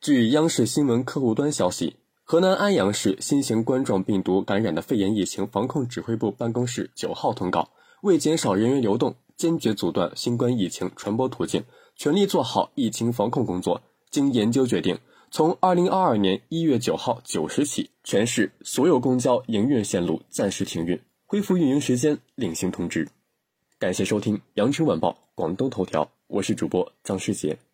据央视新闻客户端消息河南安阳市新型冠状病毒感染的肺炎疫情防控指挥部办公室九号通告为减少人员流动坚决阻断新冠疫情传播途径全力做好疫情防控工作。经研究决定从二零二二年一月九号九时起全市所有公交营运线路暂时停运恢复运营时间另行通知。感谢收听羊城晚报广东头条我是主播张世杰。